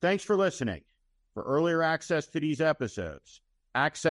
Thanks for listening. For earlier access to these episodes, access.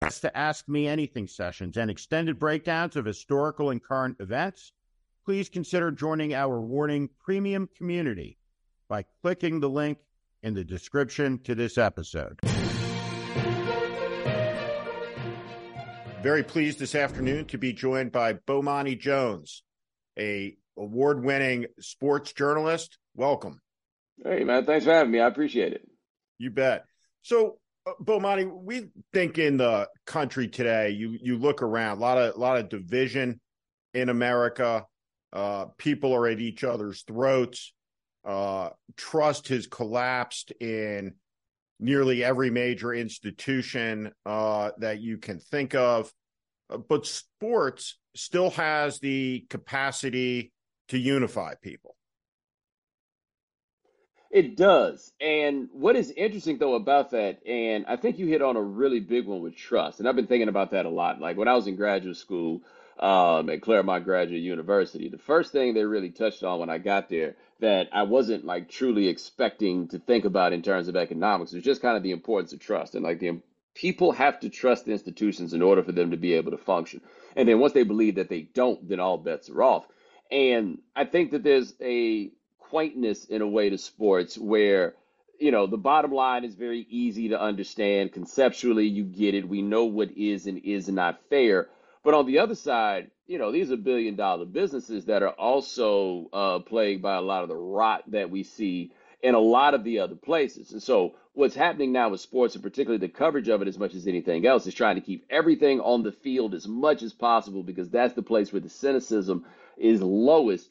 To Ask Me Anything sessions and extended breakdowns of historical and current events, please consider joining our Warning Premium community by clicking the link in the description to this episode. Very pleased this afternoon to be joined by Bomani Jones, a award-winning sports journalist. Welcome. Hey, man. Thanks for having me. I appreciate it. You bet. So, Bomani, we think in the country today, you you look around, a lot of a lot of division in America. Uh, people are at each other's throats. Uh, trust has collapsed in nearly every major institution uh, that you can think of. Uh, but sports still has the capacity to unify people. It does. And what is interesting though about that, and I think you hit on a really big one with trust. And I've been thinking about that a lot. Like when I was in graduate school um, at Claremont Graduate University, the first thing they really touched on when I got there that I wasn't like truly expecting to think about in terms of economics was just kind of the importance of trust. And like the people have to trust institutions in order for them to be able to function. And then once they believe that they don't, then all bets are off. And I think that there's a quaintness in a way to sports where you know the bottom line is very easy to understand. Conceptually you get it. We know what is and is not fair. But on the other side you know these are billion dollar businesses that are also uh, plagued by a lot of the rot that we see in a lot of the other places. And so what's happening now with sports and particularly the coverage of it as much as anything else is trying to keep everything on the field as much as possible because that's the place where the cynicism is lowest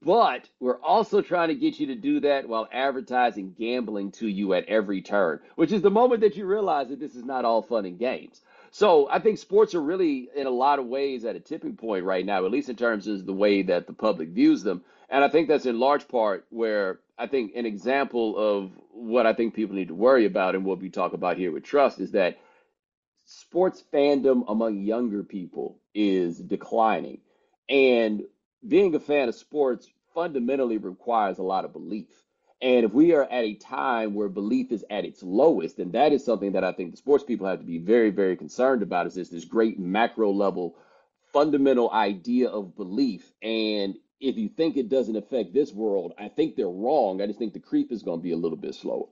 but we're also trying to get you to do that while advertising gambling to you at every turn, which is the moment that you realize that this is not all fun and games. So I think sports are really, in a lot of ways, at a tipping point right now, at least in terms of the way that the public views them. And I think that's in large part where I think an example of what I think people need to worry about and what we talk about here with trust is that sports fandom among younger people is declining. And being a fan of sports fundamentally requires a lot of belief. And if we are at a time where belief is at its lowest, then that is something that I think the sports people have to be very, very concerned about is this, this great macro level fundamental idea of belief. And if you think it doesn't affect this world, I think they're wrong. I just think the creep is going to be a little bit slower.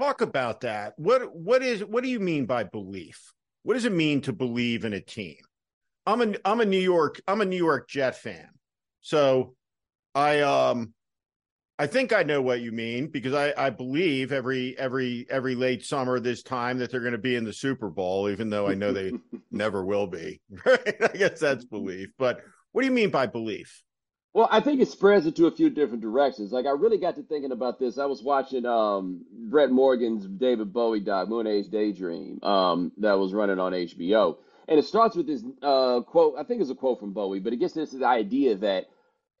Talk about that. What what is what do you mean by belief? What does it mean to believe in a team? I'm a I'm a New York I'm a New York Jet fan. So I um I think I know what you mean because I, I believe every every every late summer this time that they're going to be in the Super Bowl, even though I know they never will be. Right? I guess that's belief. But what do you mean by belief? Well, I think it spreads into a few different directions. Like I really got to thinking about this. I was watching um, Brett Morgen's David Bowie doc, Moon Age Daydream, um, that was running on HBO, and it starts with this uh, quote. I think it's a quote from Bowie, but it gets this idea that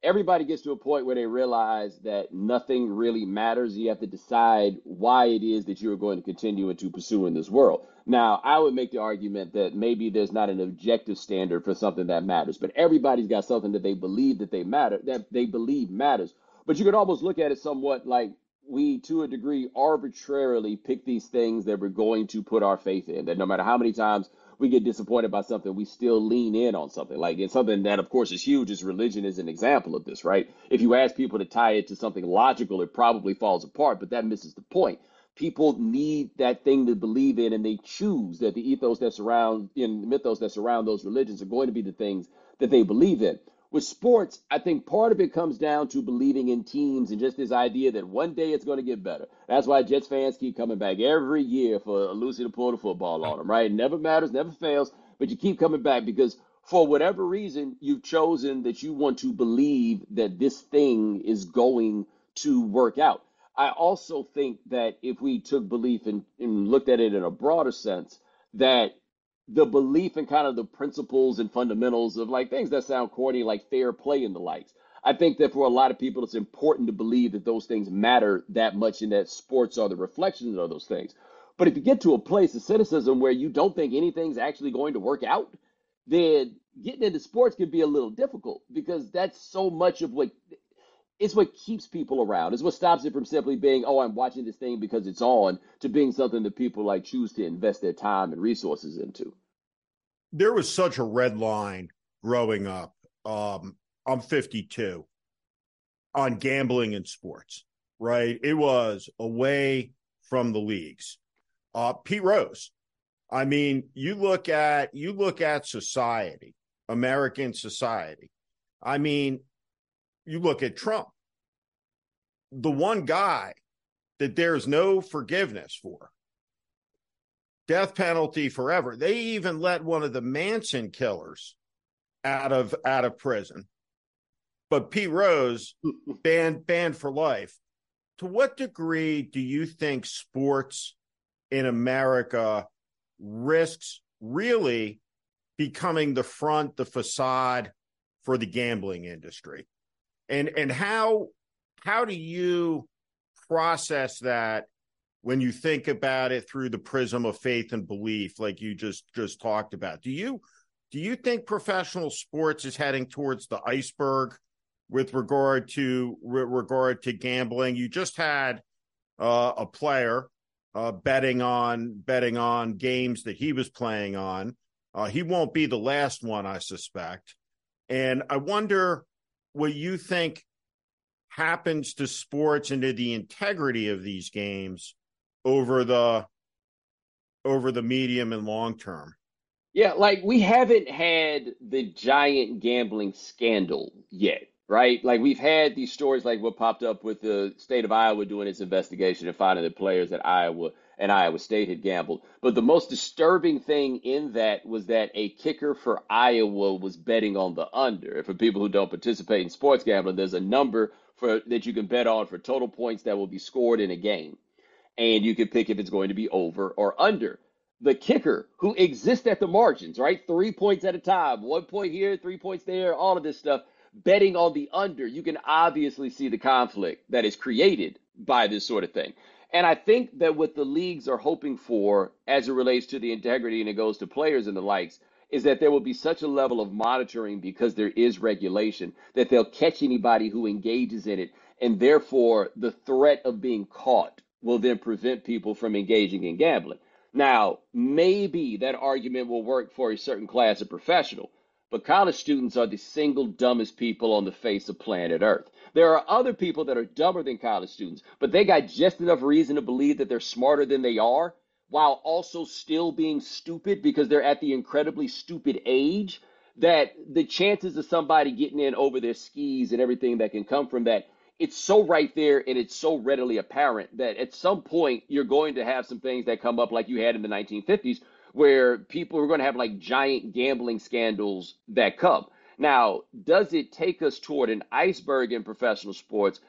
everybody gets to a point where they realize that nothing really matters. You have to decide why it is that you're going to continue to pursue in this world. Now, I would make the argument that maybe there's not an objective standard for something that matters, but everybody's got something that they believe that they matter, that they believe matters. But you could almost look at it somewhat like we, to a degree, arbitrarily pick these things that we're going to put our faith in. That no matter how many times we get disappointed by something, we still lean in on something. Like it's something that, of course, is huge. Is religion is an example of this, right? If you ask people to tie it to something logical, it probably falls apart, but that misses the point. People need that thing to believe in, and they choose that the ethos that surround in the mythos that surround those religions are going to be the things that they believe in. With sports, I think part of it comes down to believing in teams and just this idea that one day it's going to get better. That's why Jets fans keep coming back every year for a Lucy to pull the football on them, right? Never matters, never fails, but you keep coming back because for whatever reason, you've chosen that you want to believe that this thing is going to work out. I also think that if we took belief and looked at it in a broader sense, that the belief in kind of the principles and fundamentals of like things that sound corny, like fair play and the likes. I think that for a lot of people, it's important to believe that those things matter that much and that sports are the reflections of those things. But if you get to a place of cynicism where you don't think anything's actually going to work out, then getting into sports can be a little difficult because that's so much of what it's what keeps people around. It's what stops it from simply being, oh, I'm watching this thing because it's on, to being something that people like choose to invest their time and resources into. There was such a red line growing up. Um, I'm 52 on gambling and sports, right? It was away from the leagues. Uh, Pete Rose. I mean, you look at you look at society, American society. I mean, you look at Trump, the one guy that there's no forgiveness for, death penalty forever. They even let one of the Manson killers out of out of prison. But Pete Rose banned banned for life. To what degree do you think sports in America risks really becoming the front, the facade for the gambling industry? And and how how do you process that when you think about it through the prism of faith and belief like you just just talked about? Do you do you think professional sports is heading towards the iceberg with regard to with regard to gambling? You just had uh, a player uh, betting on betting on games that he was playing on. Uh, he won't be the last one i suspect. And i wonder what you think happens to sports and to the integrity of these games over the over the medium and long term. Yeah, like we haven't had the giant gambling scandal yet, right? Like we've had these stories like what popped up with the state of Iowa doing its investigation and finding the players at Iowa and Iowa State had gambled. But the most disturbing thing in that was that a kicker for Iowa was betting on the under. And for people who don't participate in sports gambling, there's a number for that you can bet on for total points that will be scored in a game. And you can pick if it's going to be over or under. The kicker who exists at the margins, right? Three points at a time, one point here, three points there, all of this stuff. Betting on the under, you can obviously see the conflict that is created by this sort of thing. And I think that what the leagues are hoping for as it relates to the integrity and it goes to players and the likes is that there will be such a level of monitoring because there is regulation that they'll catch anybody who engages in it. And therefore, the threat of being caught will then prevent people from engaging in gambling. Now, maybe that argument will work for a certain class of professional, but college students are the single dumbest people on the face of planet Earth. There are other people that are dumber than college students, but they got just enough reason to believe that they're smarter than they are while also still being stupid because they're at the incredibly stupid age that the chances of somebody getting in over their skis and everything that can come from that it's so right there and it's so readily apparent that at some point you're going to have some things that come up like you had in the 1950s where people are going to have like giant gambling scandals that come now, does it take us toward an iceberg in professional sports?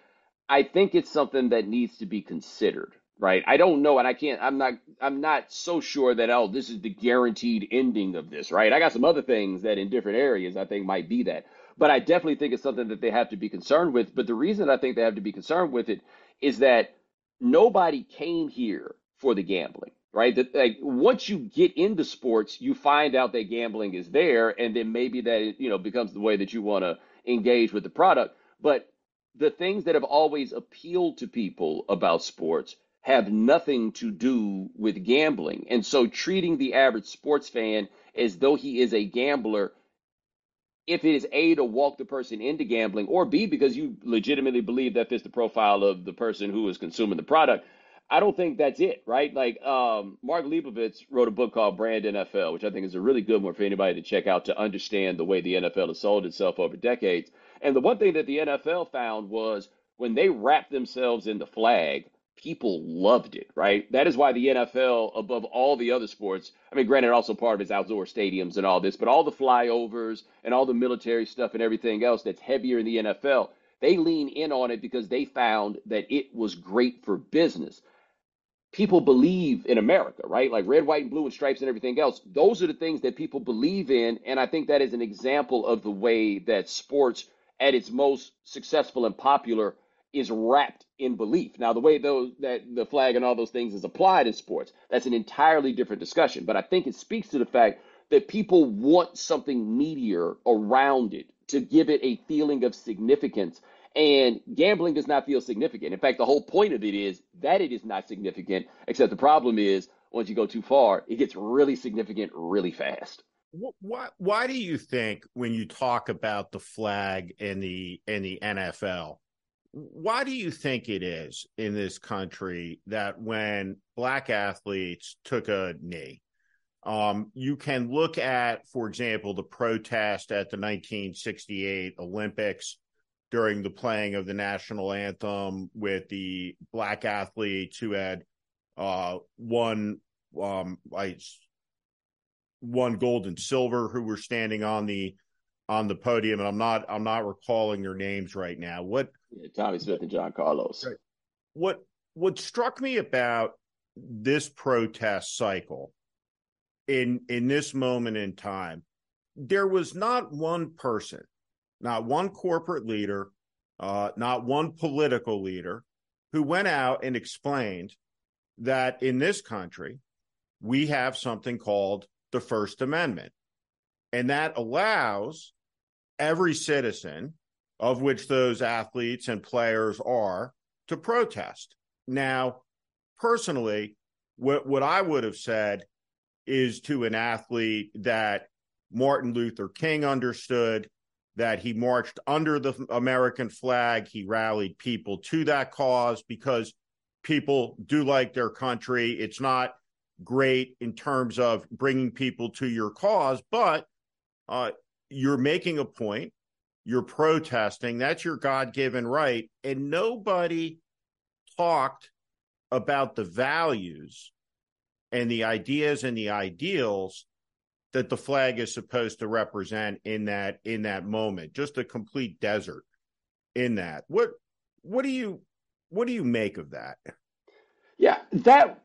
I think it's something that needs to be considered, right? I don't know, and I can't. I'm not. I'm not so sure that oh, this is the guaranteed ending of this, right? I got some other things that in different areas I think might be that, but I definitely think it's something that they have to be concerned with. But the reason I think they have to be concerned with it is that nobody came here for the gambling right? That like once you get into sports, you find out that gambling is there, and then maybe that you know becomes the way that you want to engage with the product. But the things that have always appealed to people about sports have nothing to do with gambling. And so treating the average sports fan as though he is a gambler, if it is A, to walk the person into gambling, or B, because you legitimately believe that fits the profile of the person who is consuming the product, I don't think that's it, right? Like um, Mark Leibovich wrote a book called Brand NFL, which I think is a really good one for anybody to check out to understand the way the NFL has sold itself over decades. And the one thing that the NFL found was when they wrapped themselves in the flag, people loved it, right? That is why the NFL, above all the other sports, I mean, granted, also part of its outdoor stadiums and all this, but all the flyovers and all the military stuff and everything else that's heavier in the NFL, they lean in on it because they found that it was great for business people believe in America, right? Like red, white, and blue and stripes and everything else. Those are the things that people believe in. And I think that is an example of the way that sports at its most successful and popular is wrapped in belief. Now, the way those that the flag and all those things is applied in sports, that's an entirely different discussion. But I think it speaks to the fact that people want something meatier around it to give it a feeling of significance and gambling does not feel significant. In fact, the whole point of it is that it is not significant, except the problem is once you go too far, it gets really significant really fast. Why, why do you think when you talk about the flag in the in the NFL, why do you think it is in this country that when black athletes took a knee, um, you can look at, for example, the protest at the 1968 Olympics during the playing of the national anthem with the black athletes who had uh, won um, like one gold and silver who were standing on the on the podium and I'm not I'm not recalling their names right now. What yeah, Tommie Smith and John Carlos. Right. What what struck me about this protest cycle in in this moment in time there was not one person not one corporate leader, uh, not one political leader who went out and explained that in this country, we have something called the First Amendment. And that allows every citizen, of which those athletes and players are, to protest. Now, personally, what, what I would have said is to an athlete that Martin Luther King understood, that he marched under the American flag. He rallied people to that cause because people do like their country. It's not great in terms of bringing people to your cause, but uh, you're making a point. You're protesting. That's your God given right. And nobody talked about the values and the ideas and the ideals that the flag is supposed to represent in that in that moment. Just a complete desert in that. What what do you what do you make of that? Yeah that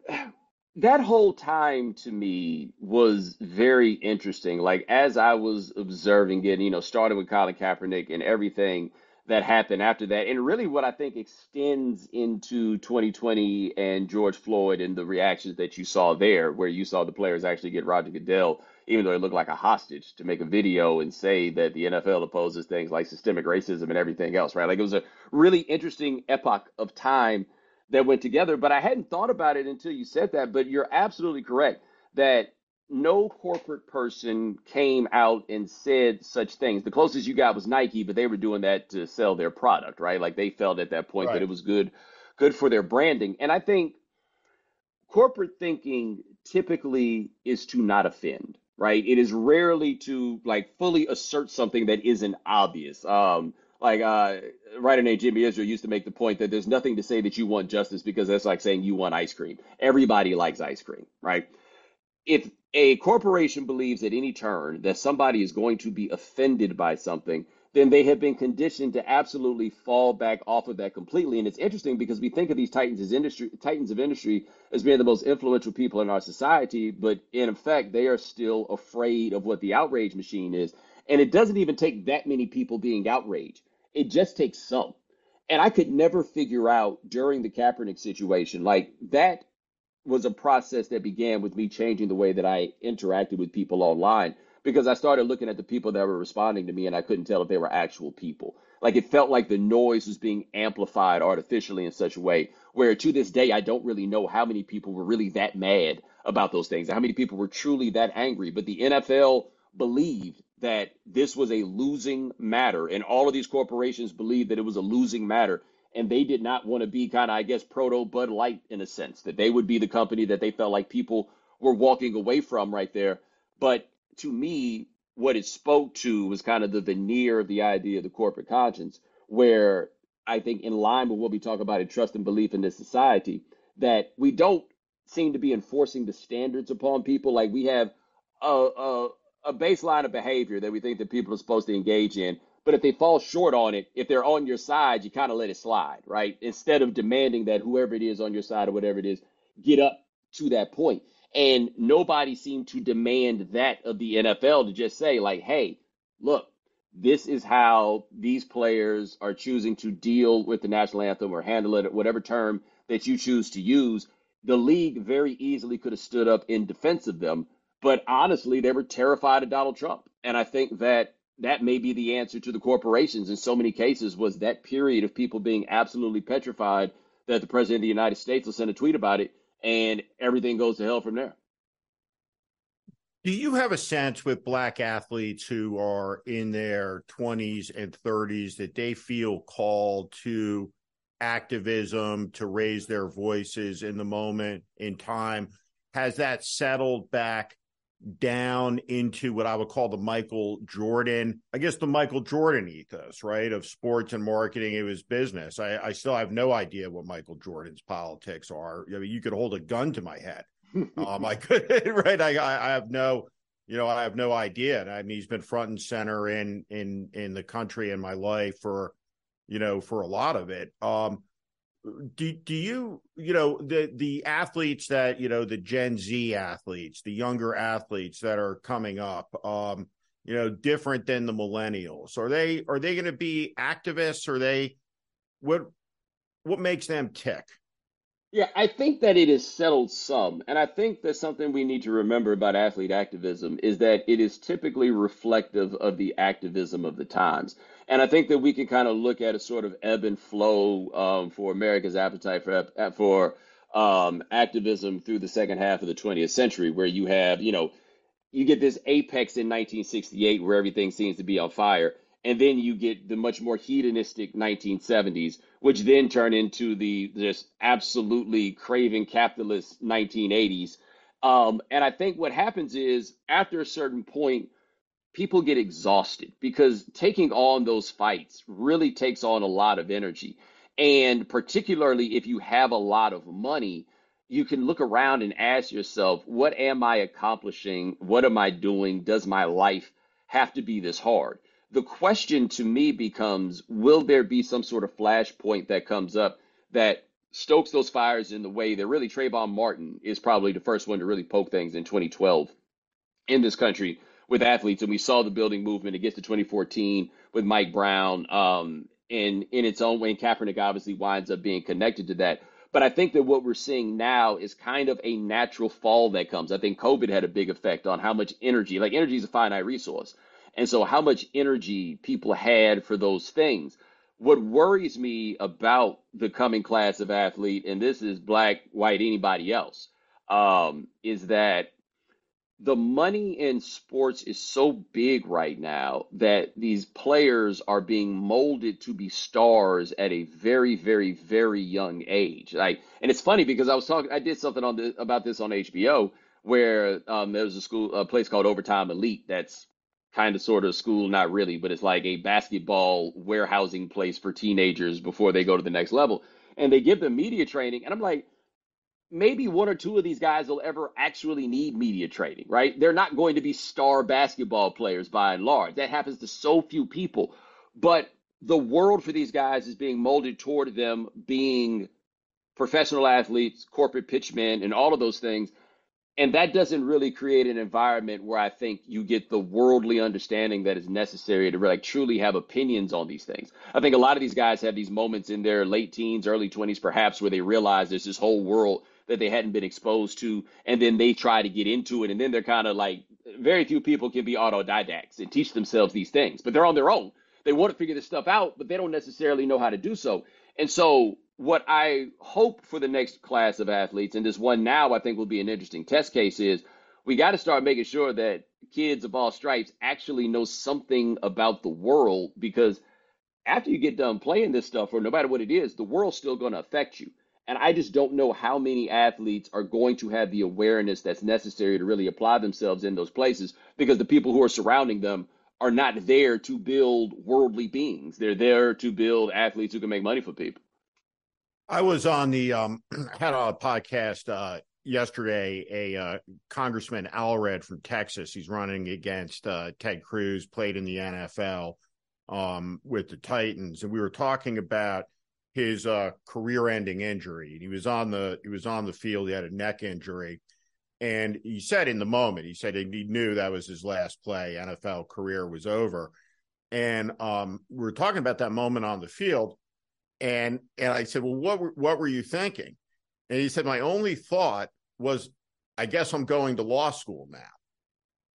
that whole time to me was very interesting. Like as i was observing it you know starting with colin kaepernick and everything that happened after that and really what i think extends into 2020 and george floyd and the reactions that you saw there where you saw the players actually get roger goodell even though it looked like a hostage to make a video and say that the NFL opposes things like systemic racism and everything else, right? Like it was a really interesting epoch of time that went together. But I hadn't thought about it until you said that. But you're absolutely correct that no corporate person came out and said such things. The closest you got was Nike, but they were doing that to sell their product, right? Like they felt at that point right. that it was good, good for their branding. And I think corporate thinking typically is to not offend right? It is rarely to like fully assert something that isn't obvious. Um, like uh, writer named Jimmy Israel used to make the point that there's nothing to say that you want justice because that's like saying you want ice cream. Everybody likes ice cream, right? If a corporation believes at any turn that somebody is going to be offended by something, then they have been conditioned to absolutely fall back off of that completely. And it's interesting because we think of these titans as industry titans of industry as being the most influential people in our society, but in effect, they are still afraid of what the outrage machine is. And it doesn't even take that many people being outraged. It just takes some. And I could never figure out during the Kaepernick situation, like that was a process that began with me changing the way that I interacted with people online because I started looking at the people that were responding to me and I couldn't tell if they were actual people. Like it felt like the noise was being amplified artificially in such a way where to this day I don't really know how many people were really that mad about those things, how many people were truly that angry. But the NFL believed that this was a losing matter, and all of these corporations believed that it was a losing matter. And they did not want to be kind of, I guess, proto Bud Light in a sense, that they would be the company that they felt like people were walking away from right there. But to me, what it spoke to was kind of the veneer of the idea of the corporate conscience, where I think, in line with what we talk about in trust and belief in this society, that we don't seem to be enforcing the standards upon people. Like we have a, a, a baseline of behavior that we think that people are supposed to engage in. But if they fall short on it, if they're on your side, you kind of let it slide, right? Instead of demanding that whoever it is on your side or whatever it is get up to that point. And nobody seemed to demand that of the NFL to just say, like, hey, look, this is how these players are choosing to deal with the national anthem or handle it, whatever term that you choose to use. The league very easily could have stood up in defense of them, but honestly, they were terrified of Donald Trump. And I think that that may be the answer to the corporations in so many cases was that period of people being absolutely petrified that the president of the United States will send a tweet about it and everything goes to hell from there. Do you have a sense with black athletes who are in their 20s and 30s that they feel called to activism to raise their voices in the moment in time? Has that settled back down into what I would call the Michael Jordan, I guess the Michael Jordan ethos, right? Of sports and marketing, it was business. I, I still have no idea what Michael Jordan's politics are. I mean, you could hold a gun to my head. um, I could, right? I, I have no, you know, I have no idea. And I mean, he's been front and center in, in, in the country in my life for, you know, for a lot of it. Um, do do you you know the the athletes that you know the Gen Z athletes, the younger athletes that are coming up, um, you know, different than the millennials? Are they are they going to be activists? Are they what what makes them tick? Yeah, I think that it is settled some. And I think that something we need to remember about athlete activism is that it is typically reflective of the activism of the times. And I think that we can kind of look at a sort of ebb and flow um, for America's appetite for for um, activism through the second half of the 20th century, where you have, you know, you get this apex in 1968 where everything seems to be on fire. And then you get the much more hedonistic 1970s, which then turn into the just absolutely craving capitalist 1980s. Um, and I think what happens is after a certain point, people get exhausted because taking on those fights really takes on a lot of energy. And particularly if you have a lot of money, you can look around and ask yourself, what am I accomplishing? What am I doing? Does my life have to be this hard? The question to me becomes will there be some sort of flashpoint that comes up that stokes those fires in the way that really Trayvon Martin is probably the first one to really poke things in 2012 in this country with athletes, and we saw the building movement. against the 2014 with Mike Brown, um, and in its own way, and Kaepernick obviously winds up being connected to that. But I think that what we're seeing now is kind of a natural fall that comes. I think COVID had a big effect on how much energy, like energy is a finite resource. And so how much energy people had for those things. What worries me about the coming class of athlete, and this is black, white, anybody else, um, is that the money in sports is so big right now that these players are being molded to be stars at a very, very, very young age. Like, and it's funny because I was talking, I did something on the, about this on HBO where um, there was a school, a place called Overtime Elite that's kind of sort of school, not really, but it's like a basketball warehousing place for teenagers before they go to the next level. And they give them media training, and I'm like maybe one or two of these guys will ever actually need media training, right? They're not going to be star basketball players by and large. That happens to so few people. But the world for these guys is being molded toward them being professional athletes, corporate pitchmen, and all of those things. And that doesn't really create an environment where I think you get the worldly understanding that is necessary to like truly have opinions on these things. I think a lot of these guys have these moments in their late teens, early 20s, perhaps, where they realize there's this whole world that they hadn't been exposed to, and then they try to get into it, and then they're kind of like very few people can be autodidacts and teach themselves these things, but they're on their own. They want to figure this stuff out, but they don't necessarily know how to do so. And so, what I hope for the next class of athletes, and this one now I think will be an interesting test case, is we got to start making sure that kids of all stripes actually know something about the world because after you get done playing this stuff, or no matter what it is, the world's still going to affect you. And I just don't know how many athletes are going to have the awareness that's necessary to really apply themselves in those places because the people who are surrounding them are not there to build worldly beings. They're there to build athletes who can make money for people. I was on the um had a podcast uh yesterday a uh, congressman Allred from Texas. He's running against uh, Ted Cruz played in the NFL um with the Titans. And we were talking about his uh career-ending injury. He was on the he was on the field. He had a neck injury. And he said in the moment he said he knew that was his last play. NFL career was over. And um we were talking about that moment on the field and and I said, "Well, what were, what were you thinking?" And he said, "My only thought was, I guess I'm going to law school now."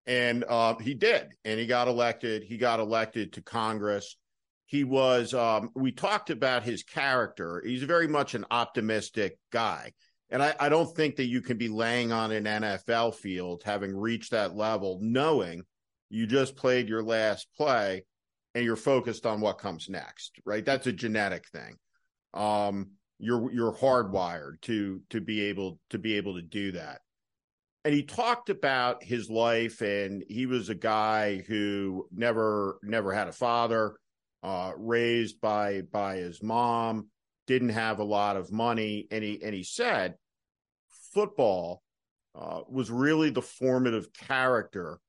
And uh, he did, and he got elected. He got elected to Congress. He was. Um, we talked about his character. He's very much an optimistic guy, and I, I don't think that you can be laying on an NFL field having reached that level, knowing you just played your last play and you're focused on what comes next, right? That's a genetic thing. Um, you're you're hardwired to to be able to be able to do that. And he talked about his life, and he was a guy who never never had a father, uh, raised by by his mom, didn't have a lot of money, and he and he said football uh, was really the formative character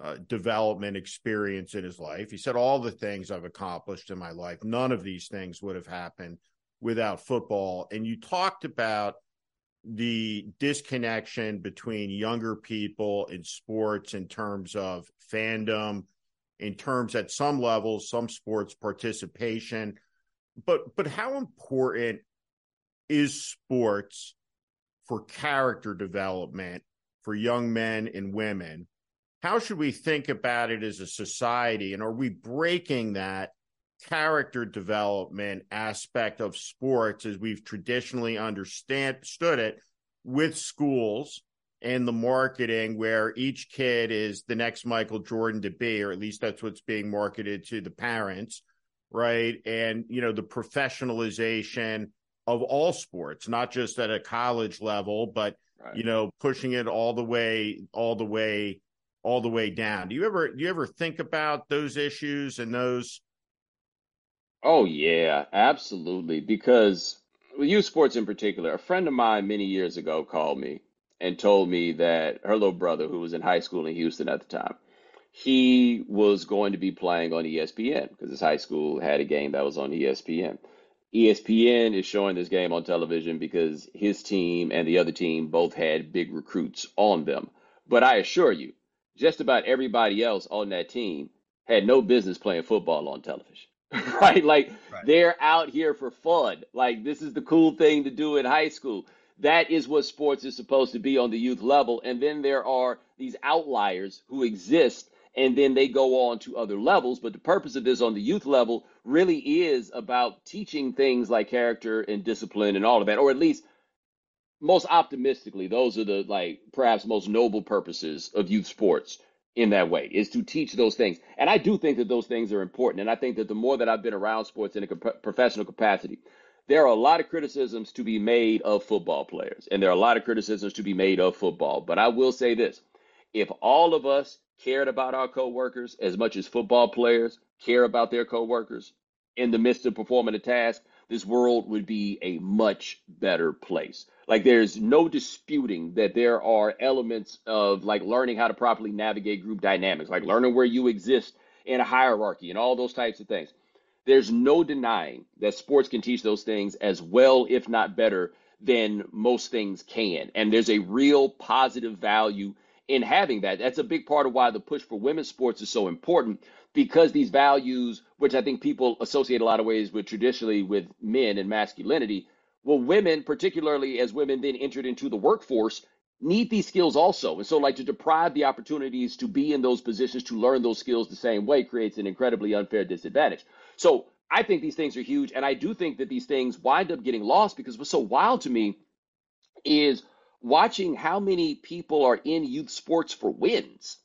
uh, development experience in his life. He said, All the things I've accomplished in my life, none of these things would have happened without football. And you talked about the disconnection between younger people in sports in terms of fandom, in terms at some levels, some sports participation. But but how important is sports for character development for young men and women how should we think about it as a society? And are we breaking that character development aspect of sports as we've traditionally understood it with schools and the marketing where each kid is the next Michael Jordan to be, or at least that's what's being marketed to the parents, right? And, you know, the professionalization of all sports, not just at a college level, but, right. you know, pushing it all the way, all the way all the way down. Do you ever do you ever think about those issues and those? Oh yeah, absolutely. Because with youth sports in particular, a friend of mine many years ago called me and told me that her little brother, who was in high school in Houston at the time, he was going to be playing on ESPN because his high school had a game that was on ESPN. ESPN is showing this game on television because his team and the other team both had big recruits on them. But I assure you, just about everybody else on that team had no business playing football on television. right? Like right. they're out here for fun. Like this is the cool thing to do in high school. That is what sports is supposed to be on the youth level. And then there are these outliers who exist and then they go on to other levels. But the purpose of this on the youth level really is about teaching things like character and discipline and all of that, or at least most optimistically, those are the like perhaps most noble purposes of youth sports in that way is to teach those things. And I do think that those things are important. And I think that the more that I've been around sports in a comp- professional capacity, there are a lot of criticisms to be made of football players, and there are a lot of criticisms to be made of football. But I will say this if all of us cared about our coworkers as much as football players care about their coworkers in the midst of performing a task, this world would be a much better place. Like there's no disputing that there are elements of like learning how to properly navigate group dynamics, like learning where you exist in a hierarchy and all those types of things. There's no denying that sports can teach those things as well, if not better, than most things can. And there's a real positive value in having that. That's a big part of why the push for women's sports is so important because these values, which I think people associate a lot of ways with traditionally with men and masculinity, well, women, particularly as women then entered into the workforce, need these skills also. And so, like, to deprive the opportunities to be in those positions to learn those skills the same way creates an incredibly unfair disadvantage. So, I think these things are huge. And I do think that these things wind up getting lost because what's so wild to me is watching how many people are in youth sports for wins.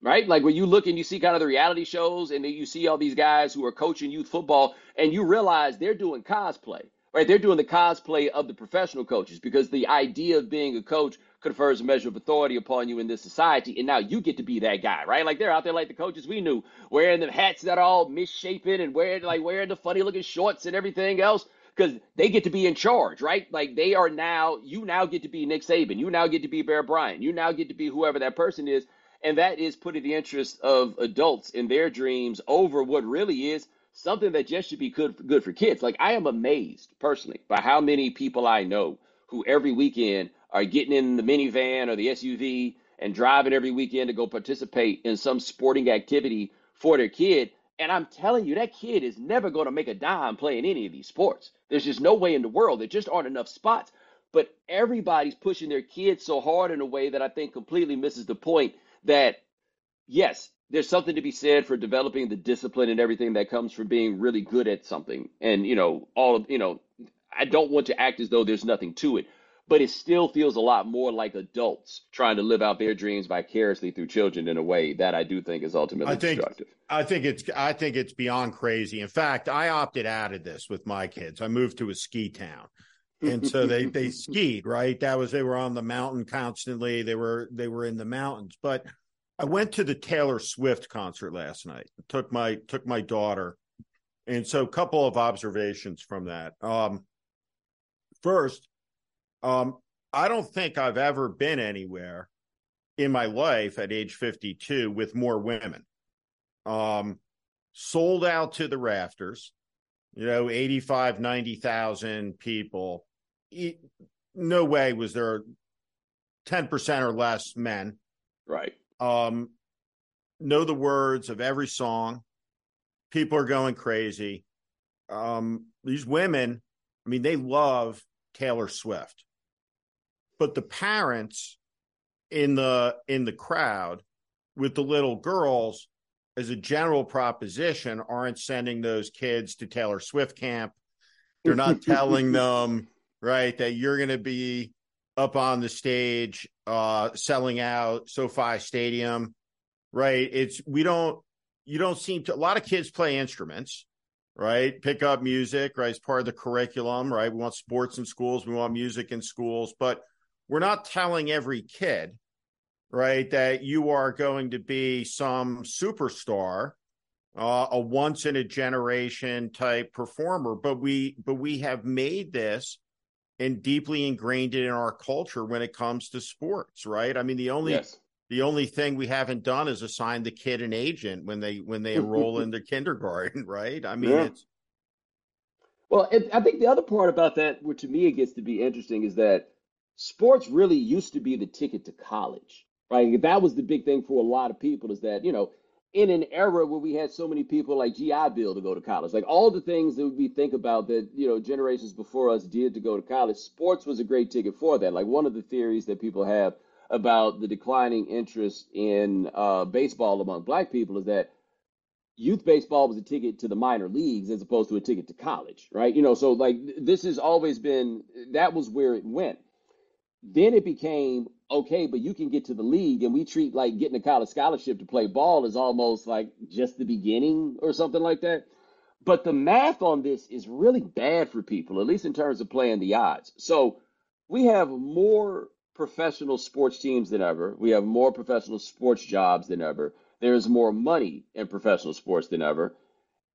Right? Like when you look and you see kind of the reality shows and then you see all these guys who are coaching youth football and you realize they're doing cosplay right? They're doing the cosplay of the professional coaches because the idea of being a coach confers a measure of authority upon you in this society, and now you get to be that guy, right? Like they're out there like the coaches we knew, wearing the hats that are all misshapen and wearing like wearing the funny looking shorts and everything else. Because they get to be in charge, right? Like they are now, you now get to be Nick Saban, you now get to be Bear Bryant, you now get to be whoever that person is, and that is putting the interest of adults in their dreams over what really is something that just should be good for, good for kids. Like I am amazed personally by how many people I know who every weekend are getting in the minivan or the SUV and driving every weekend to go participate in some sporting activity for their kid. And I'm telling you, that kid is never going to make a dime playing any of these sports. There's just no way in the world. There just aren't enough spots. But everybody's pushing their kids so hard in a way that I think completely misses the point that, yes, there's something to be said for developing the discipline and everything that comes from being really good at something. And, you know, all of, you know, I don't want to act as though there's nothing to it, but it still feels a lot more like adults trying to live out their dreams vicariously through children in a way that I do think is ultimately I think, destructive. I think it's I think it's beyond crazy. In fact, I opted out of this with my kids. I moved to a ski town. and so they they skied, right? That was they were on the mountain constantly. They were they were in the mountains. But I went to the Taylor Swift concert last night. Took my took my daughter, and so a couple of observations from that. Um, first, um, I don't think I've ever been anywhere in my life at age 52 with more women. Um, sold out to the rafters, you know, 85, 90,000 people. No way was there 10% or less men. Right um, know the words of every song. People are going crazy. Um, these women, I mean, they love Taylor Swift, but the parents in the in the crowd with the little girls, as a general proposition, aren't sending those kids to Taylor Swift camp. They're not telling them right that you're going to be up on the stage uh selling out SoFi Stadium, right? It's we don't you don't seem to a lot of kids play instruments, right? Pick up music, right? It's part of the curriculum, right? We want sports in schools, we want music in schools, but we're not telling every kid, right, that you are going to be some superstar, uh, a once in a generation type performer, but we but we have made this and deeply ingrained in our culture when it comes to sports, right? I mean, the only yes. the only thing we haven't done is assign the kid an agent when they when they enroll in their kindergarten, right? I mean, yeah. it's well, it, I think the other part about that, which to me it gets to be interesting, is that sports really used to be the ticket to college, right? That was the big thing for a lot of people is that you know in an era where we had so many people like GI Bill to go to college, like all the things that we think about that you know generations before us did to go to college, sports was a great ticket for that. Like one of the theories that people have about the declining interest in uh, baseball among black people is that youth baseball was a ticket to the minor leagues as opposed to a ticket to college, right? You know, so like this has always been that was where it went. Then it became okay, but you can get to the league, and we treat like getting a college scholarship to play ball is almost like just the beginning or something like that. But the math on this is really bad for people, at least in terms of playing the odds. So we have more professional sports teams than ever. We have more professional sports jobs than ever. There's more money in professional sports than ever.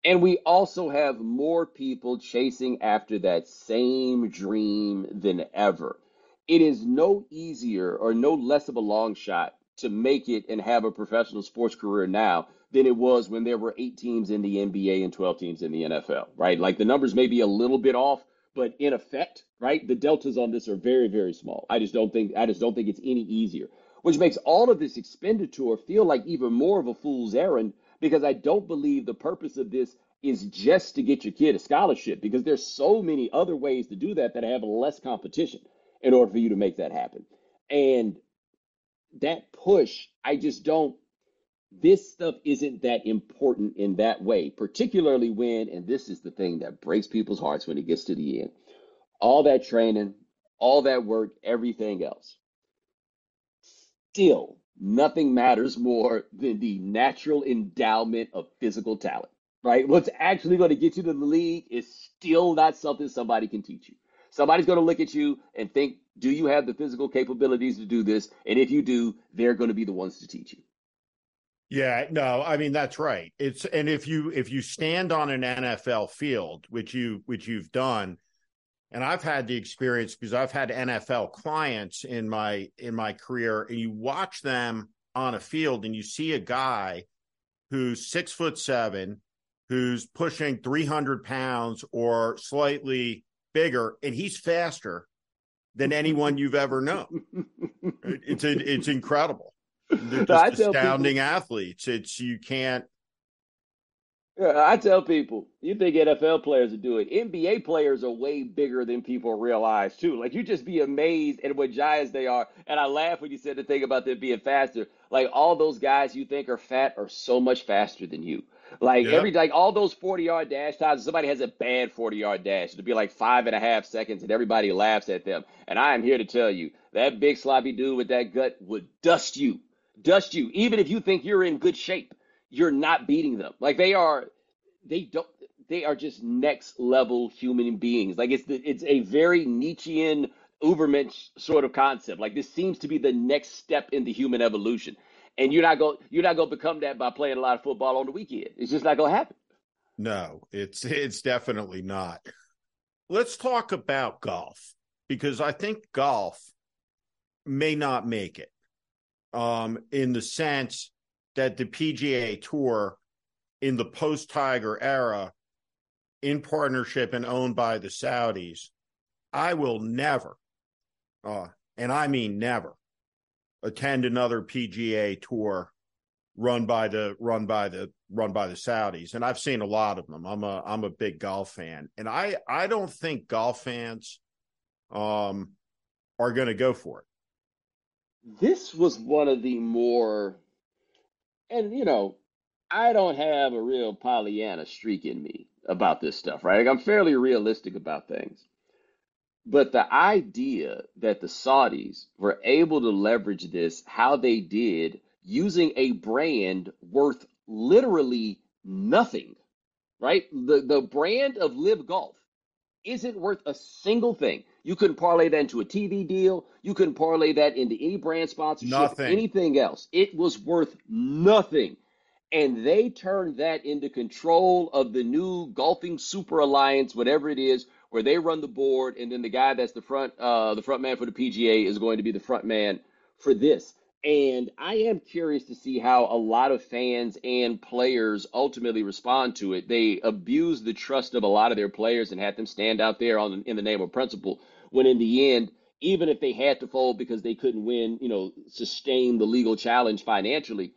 And we also have more people chasing after that same dream than ever it is no easier or no less of a long shot to make it and have a professional sports career now than it was when there were eight teams in the NBA and 12 teams in the NFL, right? Like the numbers may be a little bit off, but in effect, right, the deltas on this are very, very small. I just don't think I just don't think it's any easier, which makes all of this expenditure feel like even more of a fool's errand because I don't believe the purpose of this is just to get your kid a scholarship because there's so many other ways to do that that have less competition in order for you to make that happen. And that push, I just don't. This stuff isn't that important in that way, particularly when, and this is the thing that breaks people's hearts when it gets to the end. All that training, all that work, everything else. Still, nothing matters more than the natural endowment of physical talent, right? What's actually going to get you to the league is still not something somebody can teach you. Somebody's going to look at you and think, do you have the physical capabilities to do this? And if you do, they're going to be the ones to teach you. Yeah, no, I mean that's right. It's and if you if you stand on an NFL field, which you which you've done, and I've had the experience because I've had NFL clients in my in my career, and you watch them on a field and you see a guy who's six foot seven, who's pushing 300 pounds or slightly bigger, and he's faster than anyone you've ever known. it's it's incredible. They're just astounding people, athletes. It's you can't I tell people, you think NFL players would do it. NBA players are way bigger than people realize, too. Like, you just be amazed at what giants they are. And I laugh when you said the thing about them being faster. Like, all those guys you think are fat are so much faster than you. Like, yep. every, like, all those 40 yard dash times, somebody has a bad 40 yard dash. It'll be like five and a half seconds, and everybody laughs at them. And I am here to tell you that big sloppy dude with that gut would dust you. Dust you. Even if you think you're in good shape you're not beating them. Like they are, they don't. They are just next level human beings. Like it's the, it's a very Nietzschean Ubermensch sort of concept. Like this seems to be the next step in the human evolution, and you're not going you're not going to become that by playing a lot of football on the weekend. It's just not going to happen. No, it's it's definitely not. Let's talk about golf because I think golf may not make it um, in the sense that the PGA Tour in the post Tiger era, in partnership and owned by the Saudis, I will never, uh, and I mean never, attend another PGA Tour run by the run by the run by the Saudis. And I've seen a lot of them. I'm a I'm a big golf fan, and I I don't think golf fans um are going to go for it. This was one of the more and you know, I don't have a real Pollyanna streak in me about this stuff, right? Like I'm fairly realistic about things. But the idea that the Saudis were able to leverage this how they did using a brand worth literally nothing, right? The the brand of LIV Golf isn't worth a single thing. You couldn't parlay that into a TV deal. You couldn't parlay that into any brand sponsorship, nothing. anything else. It was worth nothing. And they turned that into control of the new golfing super alliance, whatever it is, where they run the board, and then the guy that's the front, uh, the front man for the PGA is going to be the front man for this. And I am curious to see how a lot of fans and players ultimately respond to it. They abuse the trust of a lot of their players and had them stand out there on in the name of principle. When in the end, even if they had to fold because they couldn't win, you know, sustain the legal challenge financially,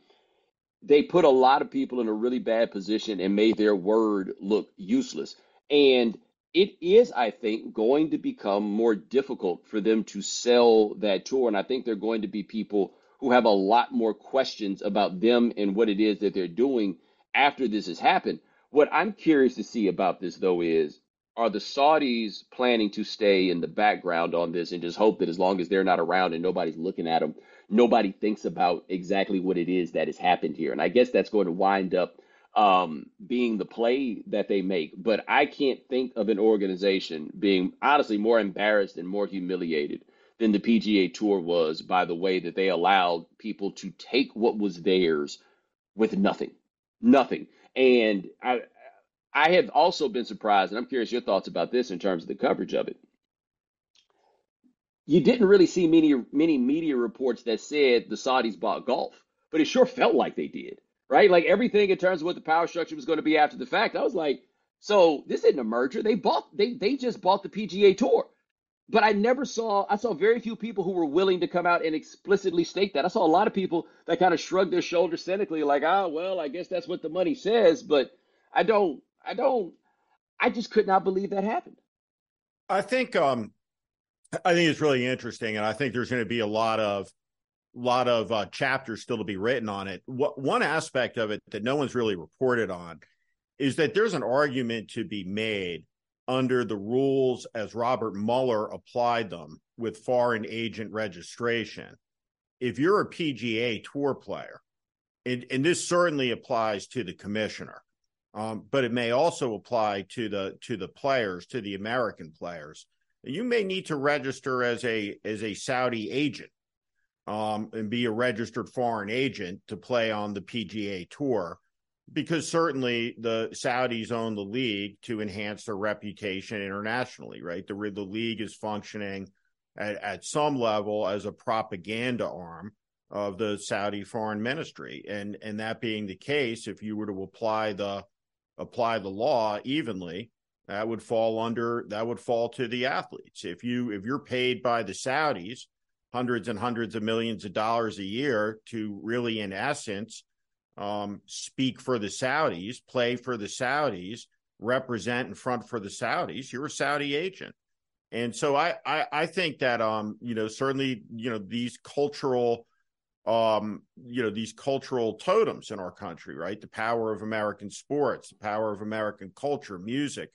they put a lot of people in a really bad position and made their word look useless. And it is, I think, going to become more difficult for them to sell that tour. And I think there are going to be people who have a lot more questions about them and what it is that they're doing after this has happened. What I'm curious to see about this, though, is are the Saudis planning to stay in the background on this and just hope that as long as they're not around and nobody's looking at them, nobody thinks about exactly what it is that has happened here? And I guess that's going to wind up um, being the play that they make. But I can't think of an organization being honestly more embarrassed and more humiliated than the PGA Tour was by the way that they allowed people to take what was theirs with nothing, nothing. And I, I have also been surprised, and I'm curious your thoughts about this in terms of the coverage of it. You didn't really see many many media reports that said the Saudis bought golf, but it sure felt like they did, right? Like everything in terms of what the power structure was going to be after the fact. I was like, so this isn't a merger. They bought they they just bought the PGA Tour but I never saw, I saw very few people who were willing to come out and explicitly state that. I saw a lot of people that kind of shrugged their shoulders cynically, like, oh, well, I guess that's what the money says. But I don't, I don't, I just could not believe that happened. I think, um, I think it's really interesting. And I think there's going to be a lot of lot of uh, chapters still to be written on it. What one aspect of it that no one's really reported on is that there's an argument to be made under the rules as Robert Mueller applied them with foreign agent registration. If you're a PGA Tour player, and, and this certainly applies to the commissioner, um, but it may also apply to the to the players, to the American players. You may need to register as a as a Saudi agent um, and be a registered foreign agent to play on the PGA Tour, because certainly the Saudis own the league to enhance their reputation internationally. Right, the the league is functioning at, at some level as a propaganda arm of the Saudi foreign ministry, and and that being the case, if you were to apply the apply the law evenly, that would fall under that would fall to the athletes. If you if you're paid by the Saudis hundreds and hundreds of millions of dollars a year to really, in essence, um, speak for the Saudis, play for the Saudis, represent in front for the Saudis, you're a Saudi agent. And so I, I, I think that um, you know, certainly, you know, these cultural um, you know, these cultural totems in our country, right? The power of American sports, the power of American culture, music.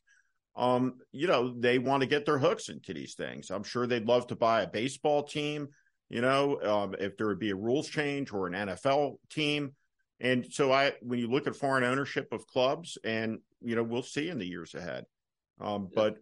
Um, you know, they want to get their hooks into these things. I'm sure they'd love to buy a baseball team, you know, um, if there would be a rules change or an NFL team. And so I when you look at foreign ownership of clubs and you know, we'll see in the years ahead. Um, but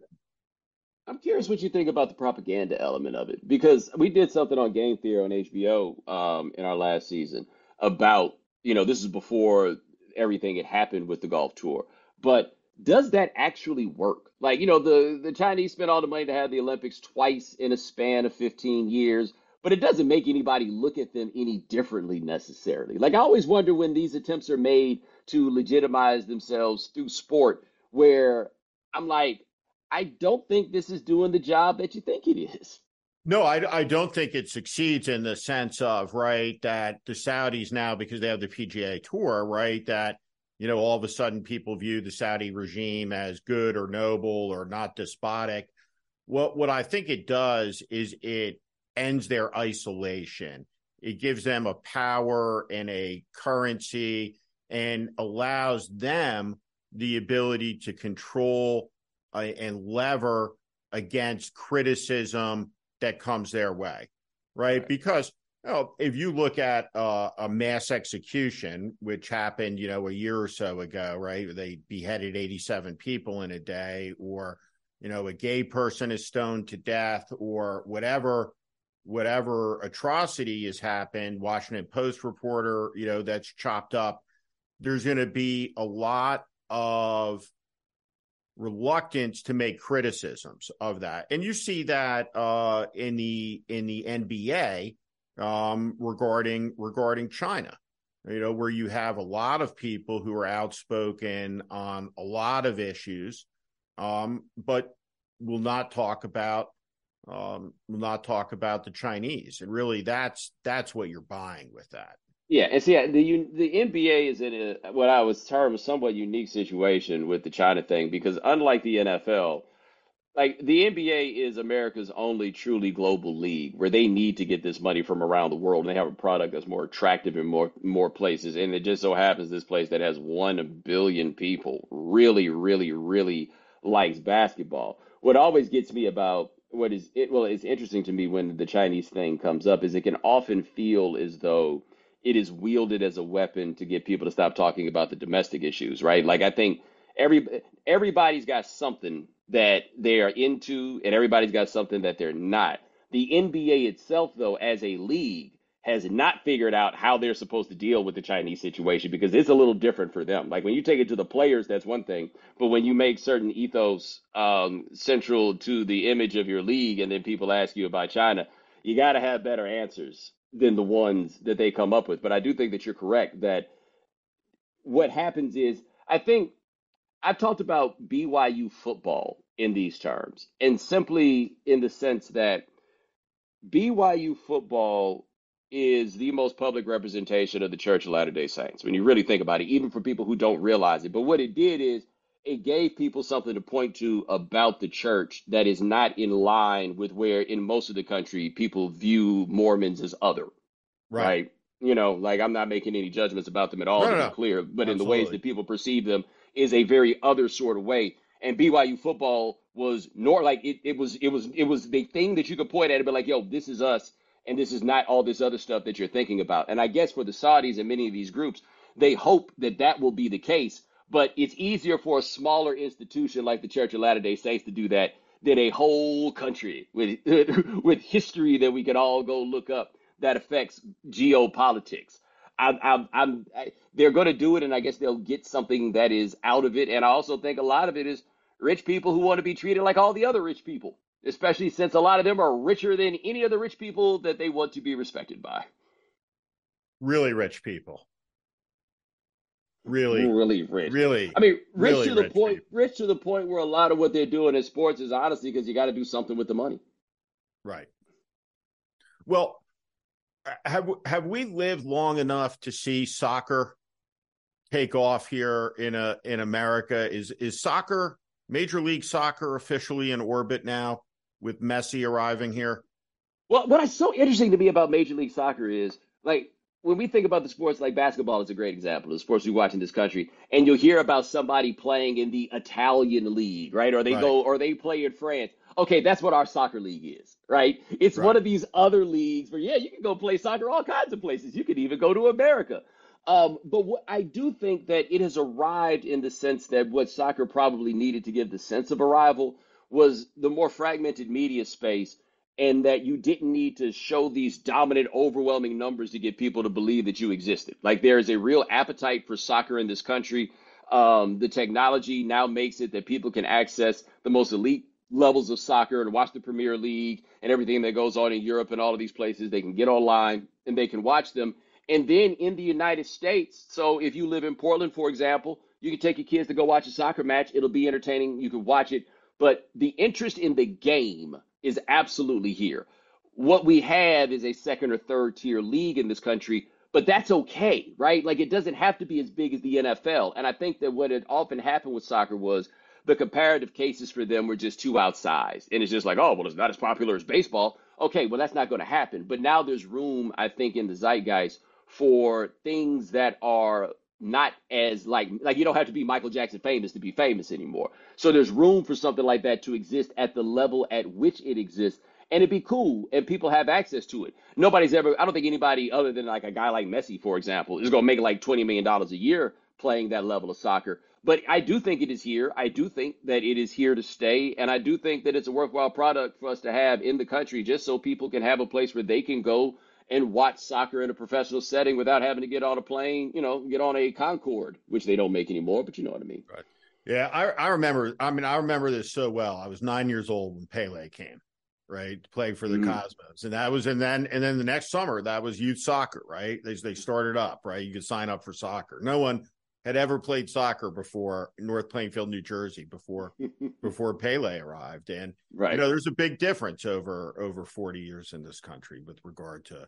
I'm curious what you think about the propaganda element of it because we did something on Game Theory on HBO um, in our last season about, you know, this is before everything had happened with the golf tour. But does that actually work? Like, you know, the, the Chinese spent all the money to have the Olympics twice in a span of 15 years, but it doesn't make anybody look at them any differently necessarily. Like, I always wonder when these attempts are made to legitimize themselves through sport, where I'm like, I don't think this is doing the job that you think it is. No, I, I don't think it succeeds in the sense of, right, that the Saudis now, because they have the PGA Tour, right, that, you know, all of a sudden people view the Saudi regime as good or noble or not despotic. What, what I think it does is it ends their isolation. It gives them a power and a currency and allows them the ability to control uh, and lever against criticism that comes their way, right? right. Because know, if you look at uh, a mass execution, which happened, you know, a year or so ago, right? They beheaded 87 people in a day, or you know, a gay person is stoned to death, or whatever, whatever atrocity has happened. Washington Post reporter, you know, that's chopped up. There's going to be a lot of reluctance to make criticisms of that, and you see that uh, in the in the NBA um, regarding regarding China. You know, where you have a lot of people who are outspoken on a lot of issues, um, but will not talk about um, will not talk about the Chinese, and really that's that's what you're buying with that. Yeah, and see, the the NBA is in a, what I was termed a somewhat unique situation with the China thing because unlike the NFL, like the NBA is America's only truly global league where they need to get this money from around the world and they have a product that's more attractive in more more places. And it just so happens this place that has one billion people really, really, really likes basketball. What always gets me about what is it well, it's interesting to me when the Chinese thing comes up is it can often feel as though it is wielded as a weapon to get people to stop talking about the domestic issues, right? Like I think every everybody's got something that they are into, and everybody's got something that they're not. The NBA itself, though, as a league, has not figured out how they're supposed to deal with the Chinese situation because it's a little different for them. Like when you take it to the players, that's one thing, but when you make certain ethos um, central to the image of your league, and then people ask you about China, you got to have better answers than the ones that they come up with. But I do think that you're correct that what happens is I think I've talked about BYU football in these terms, and simply in the sense that BYU football is the most public representation of the Church of Latter day Saints when you really think about it, even for people who don't realize it. But what it did is it gave people something to point to about the church that is not in line with where in most of the country people view Mormons as other. Right. right? You know, like I'm not making any judgments about them at all, No, no, no. clear, but in the ways that people perceive them is a very other sort of way. And BYU football was nor like it, it was it was it was the thing that you could point at and be like, yo, this is us, and this is not all this other stuff that you're thinking about. And I guess for the Saudis and many of these groups, they hope that that will be the case. But it's easier for a smaller institution like the Church of Latter Day Saints to do that than a whole country with with history that we can all go look up that affects geopolitics. I'm, I'm, I'm, I, they're going to do it, and I guess they'll get something that is out of it. And I also think a lot of it is rich people who want to be treated like all the other rich people, especially since a lot of them are richer than any of the rich people that they want to be respected by. Really rich people. Really, Really rich. really. I mean, rich really to the rich point, people. rich to the point where a lot of what they're doing in sports is honestly because you got to do something with the money. Right. Well, have have we lived long enough to see soccer take off here in a in America? Is is soccer Major League Soccer officially in orbit now with Messi arriving here? Well, what is so interesting to me about Major League Soccer is like when we think about the sports, like basketball is a great example of the sports we watch in this country, and you'll hear about somebody playing in the Italian league, right? Or they Right. go, or they play in France. Okay, that's what our soccer league is, right? It's Right. one of these other leagues where, yeah, you can go play soccer all kinds of places. You could even go to America. Um, but what I do think that it has arrived in the sense that what soccer probably needed to give the sense of arrival was the more fragmented media space and that you didn't need to show these dominant, overwhelming numbers to get people to believe that you existed. Like there is a real appetite for soccer in this country. Um, the technology now makes it that people can access the most elite levels of soccer and watch the Premier League and everything that goes on in Europe and all of these places. They can get online and they can watch them. And then in the United States, so if you live in Portland, for example, you can take your kids to go watch a soccer match. It'll be entertaining. You can watch it. But the interest in the game is absolutely here. What we have is a second or third tier league in this country, but that's okay, right? Like it doesn't have to be as big as the NFL. And I think that what had often happened with soccer was the comparative cases for them were just too outsized. And it's just like, oh, well, it's not as popular as baseball. Okay, well, that's not going to happen. But now there's room, I think, in the zeitgeist for things that are not as like like you don't have to be Michael Jackson famous to be famous anymore. So there's room for something like that to exist at the level at which it exists and it'd be cool and people have access to it. Nobody's ever I don't think anybody other than like a guy like Messi for example is going to make like 20 million dollars a year playing that level of soccer. But I do think it is here. I do think that it is here to stay and I do think that it's a worthwhile product for us to have in the country just so people can have a place where they can go and watch soccer in a professional setting without having to get on a plane, you know, get on a Concorde, which they don't make anymore, but you know what I mean. Right. Yeah, I, I remember. I mean, I remember this so well. I was nine years old when Pele came, right, to play for the Mhm. Cosmos, and that was, and then, and then the next summer that was youth soccer, right? They they started up, right? You could sign up for soccer. No one had ever played soccer before North Plainfield, New Jersey, before before Pele arrived, and right. you know, there's a big difference over over 40 years in this country with regard to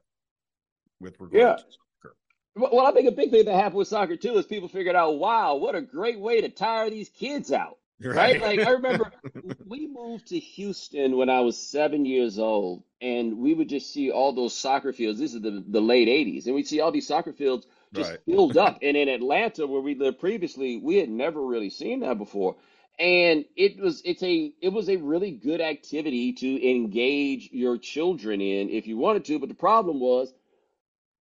with regard Yeah. to soccer. Well, well, I think a big thing that happened with soccer too is people figured out, wow, what a great way to tire these kids out. Right? Like I remember we moved to Houston when I was seven years old, and we would just see all those soccer fields. This is the, the late 80s, and we'd see all these soccer fields just Right. filled up. And in Atlanta, where we lived previously, we had never really seen that before. And it was it's a it was a really good activity to engage your children in if you wanted to. But the problem was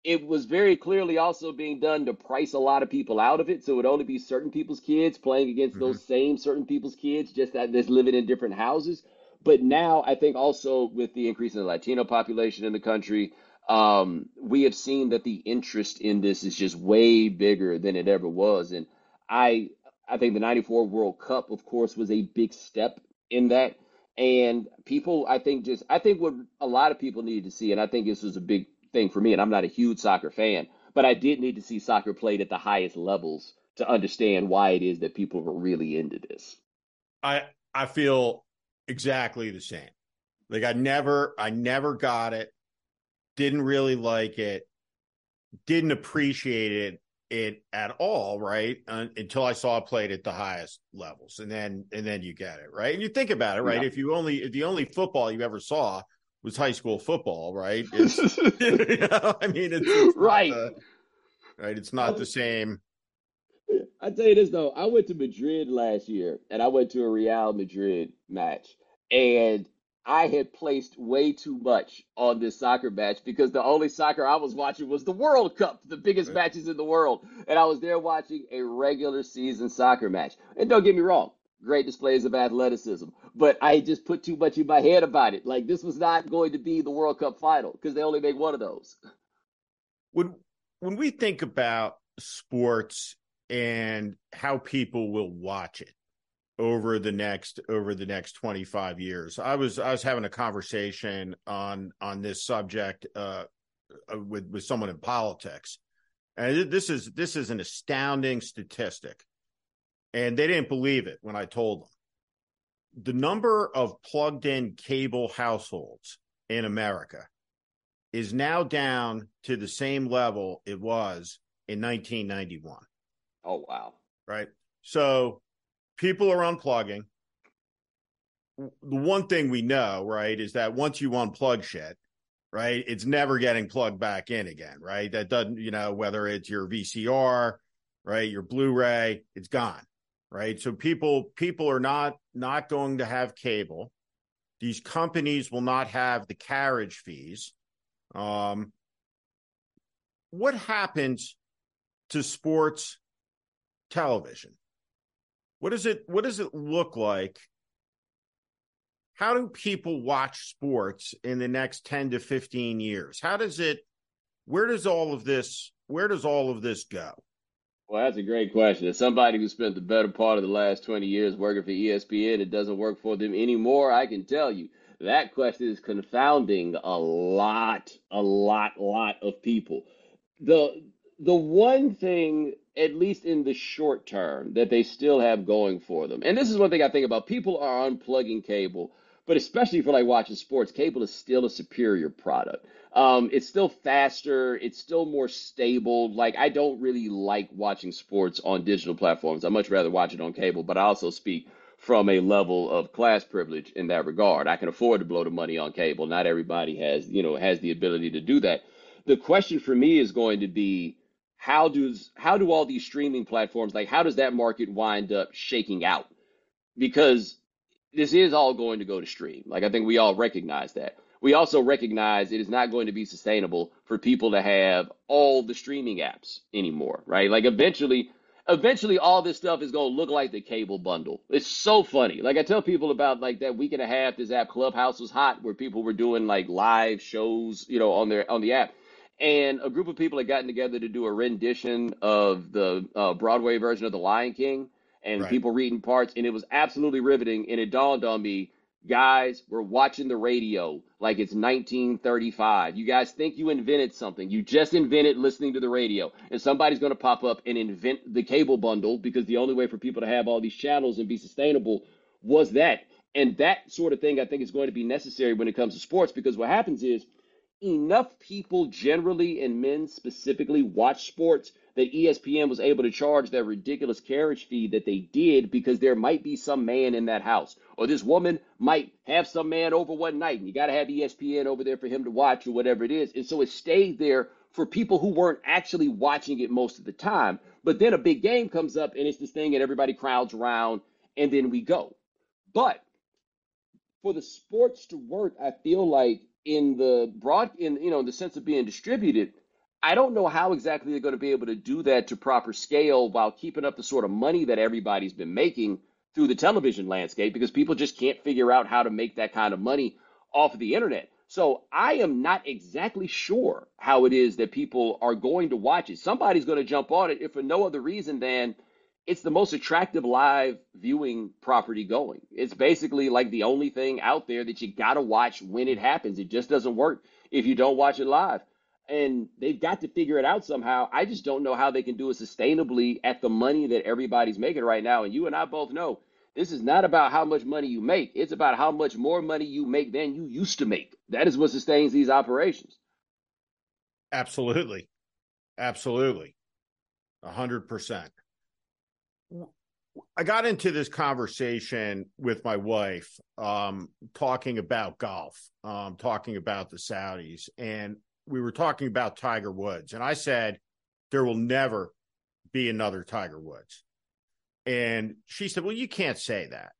it was very clearly also being done to price a lot of people out of it. So it would only be certain people's kids playing against mm-hmm. those same certain people's kids, just that that's living in different houses. But now I think also with the increase in the Latino population in the country, um, we have seen that the interest in this is just way bigger than it ever was. And I I think the 94 World Cup, of course, was a big step in that. And people, I think, just I think what a lot of people need to see, and I think this was a big thing for me, and I'm not a huge soccer fan, but I did need to see soccer played at the highest levels to understand why it is that people were really into this. I I feel exactly the same. Like I never I never got it. Didn't really like it. Didn't appreciate it it at all, right? Un until I saw it played at the highest levels. And then and then you get it, right? And you think about it, right? Yeah. If you only if the only football you ever saw was high school football, right? You know, I mean, it's, it's right, the, right. It's not the same. I tell you this though, I went to Madrid last year, and I went to a Real Madrid match, and I had placed way too much on this soccer match because the only soccer I was watching was the World Cup, the biggest Right. matches in the world. And I was there watching a regular season soccer match. And don't get me wrong, great displays of athleticism. But I just put too much in my head about it. Like this was not going to be the World Cup final because they only make one of those. When when we think about sports and how people will watch it over the next over the next 25 years. I was i was having a conversation on on this subject uh uh, with with someone in politics. And this is this is an astounding statistic. And they didn't believe it when i told them. The number of plugged in cable households in america is now down to the same level it was in 1991 Oh wow. right? So people are unplugging. The one thing we know, right, is that once you unplug shit, right, it's never getting plugged back in again, right? That doesn't, you know, whether it's your VCR, right, your Blu-ray, it's gone, right? So people people are not not going to have cable. These companies will not have the carriage fees. Um, what happens to sports television what does it what does it look like how do people watch sports in the next 10 to 15 years how does it where does all of this where does all of this go Well, that's a great question. As somebody who spent the better part of the last 20 years working for ESPN, it doesn't work for them anymore. I can tell you that question is confounding a lot, a lot, lot of people. The the one thing, at least in the short term, that they still have going for them, and this is one thing I think about. People are unplugging cable, but especially for like watching sports, cable is still a superior product. Um, it's still faster. It's still more stable. Like I don't really like watching sports on digital platforms. I much rather watch it on cable. But I also speak from a level of class privilege in that regard. I can afford to blow the money on cable. Not everybody has, you know, has the ability to do that. The question for me is going to be how does how do all these streaming platforms like how does that market wind up shaking out? Because this is all going to go to stream. Like I think we all recognize that. We also recognize it is not going to be sustainable for people to have all the streaming apps anymore, right? Like eventually, eventually all this stuff is going to look like the cable bundle. It's so funny. Like I tell people about like that week and a half this app Clubhouse was hot where people were doing like live shows, you know, on their on the app. And a group of people had gotten together to do a rendition of the uh, Broadway version of The Lion King and Right. people reading parts and it was absolutely riveting and it dawned on me guys we're watching the radio like it's 1935 you guys think you invented something. You just invented listening to the radio. And somebody's going to pop up and invent the cable bundle because the only way for people to have all these channels and be sustainable was that. And that sort of thing i think is going to be necessary when it comes to sports because what happens is enough people generally and men specifically watch sports that ESPN was able to charge that ridiculous carriage fee that they did because there might be some man in that house or this woman might have some man over one night and you got to have ESPN over there for him to watch or whatever it is. And so it stayed there for people who weren't actually watching it most of the time. But then a big game comes up and it's this thing and everybody crowds around and then we go. But for the sports to work, I feel like in the broad, in you know, in the sense of being distributed, I don't know how exactly they're going to be able to do that to proper scale while keeping up the sort of money that everybody's been making through the television landscape because people just can't figure out how to make that kind of money off of the internet. So I am not exactly sure how it is that people are going to watch it. Somebody's going to jump on it if for no other reason than it's the most attractive live viewing property going. It's basically like the only thing out there that you got to watch when it happens. It just doesn't work if you don't watch it live. And they've got to figure it out somehow. I just don't know how they can do it sustainably at the money that everybody's making right now. And you and I both know this is not about how much money you make, it's about how much more money you make than you used to make. That is what sustains these operations. Absolutely. Absolutely. A hundred percent. I got into this conversation with my wife, um, talking about golf, um, talking about the Saudis, and we were talking about Tiger Woods. And I said, there will never be another Tiger Woods. And she said, Well, you can't say that.